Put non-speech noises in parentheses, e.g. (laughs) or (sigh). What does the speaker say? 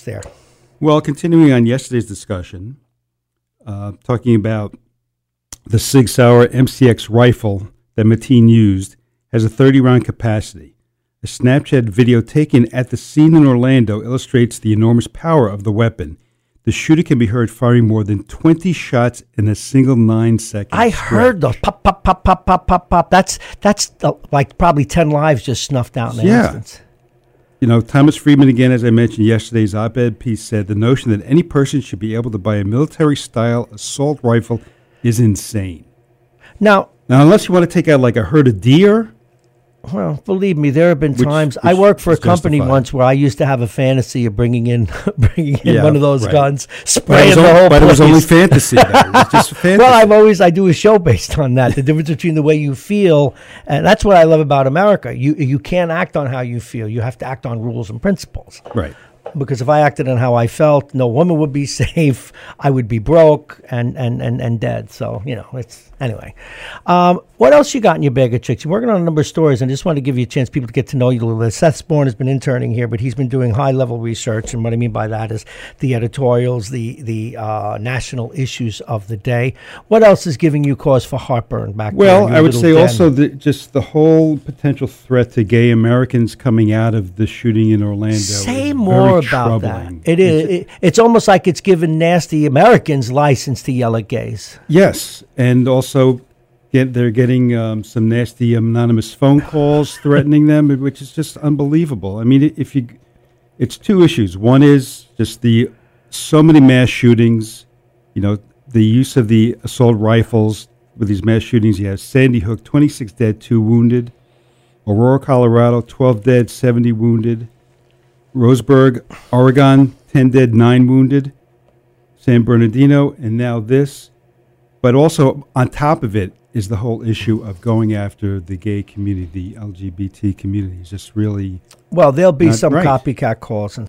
there. Well, continuing on yesterday's discussion, uh, talking about the Sig Sauer MCX rifle that Mateen used has a 30 round capacity. A Snapchat video taken at the scene in Orlando illustrates the enormous power of the weapon. The shooter can be heard firing more than 20 shots in a single nine second. I stretch. heard those pop, pop, pop, pop, pop, pop, pop. That's that's uh, like probably ten lives just snuffed out in an Yeah. instant. You know, Thomas Friedman, again, as I mentioned yesterday's op ed piece, said the notion that any person should be able to buy a military style assault rifle is insane. Now, Now, unless you want to take out like a herd of deer, well, believe me, there have been Which- times I worked for a company justified. once where I used to have a fantasy of bringing in (laughs) bringing in Yeah, one of those right. guns, spraying the only, whole but it was only (laughs) fantasy. Though. It was just fantasy. (laughs) Well, I've always I do a show based on that. The difference between the way you feel, and that's what I love about America. You you can't act on how you feel. You have to act on rules and principles. right. Because if I acted on how I felt, no woman would be (laughs) safe. I would be broke and and and, and dead. So you know, it's anyway. Um, what else you got in your bag of tricks? You're working on a number of stories, and just want to give you a chance, people, to get to know you a little bit. Seth Sporn has been interning here, but he's been doing high level research, and what I mean by that is the editorials, the the uh, national issues of the day. What else is giving you cause for heartburn back? Well, I would say den? also that just the whole potential threat to gay Americans coming out of the shooting in Orlando. Say more about that. troubling. It is. It, it's almost like it's given nasty Americans license to yell at gays. Yes, and also get they're getting um, some nasty anonymous phone (laughs) calls threatening them, which is just unbelievable. I mean, if you, it's two issues. One is just the so many mass shootings. You know, the use of the assault rifles with these mass shootings. You have Sandy Hook, twenty six dead, two wounded. Aurora, Colorado, twelve dead, seventy wounded. Roseburg, Oregon, ten dead, nine wounded. San Bernardino, and now this. But also on top of it is the whole issue of going after the gay community, the LGBT community. Is just really Well, there'll be some right. copycat calls and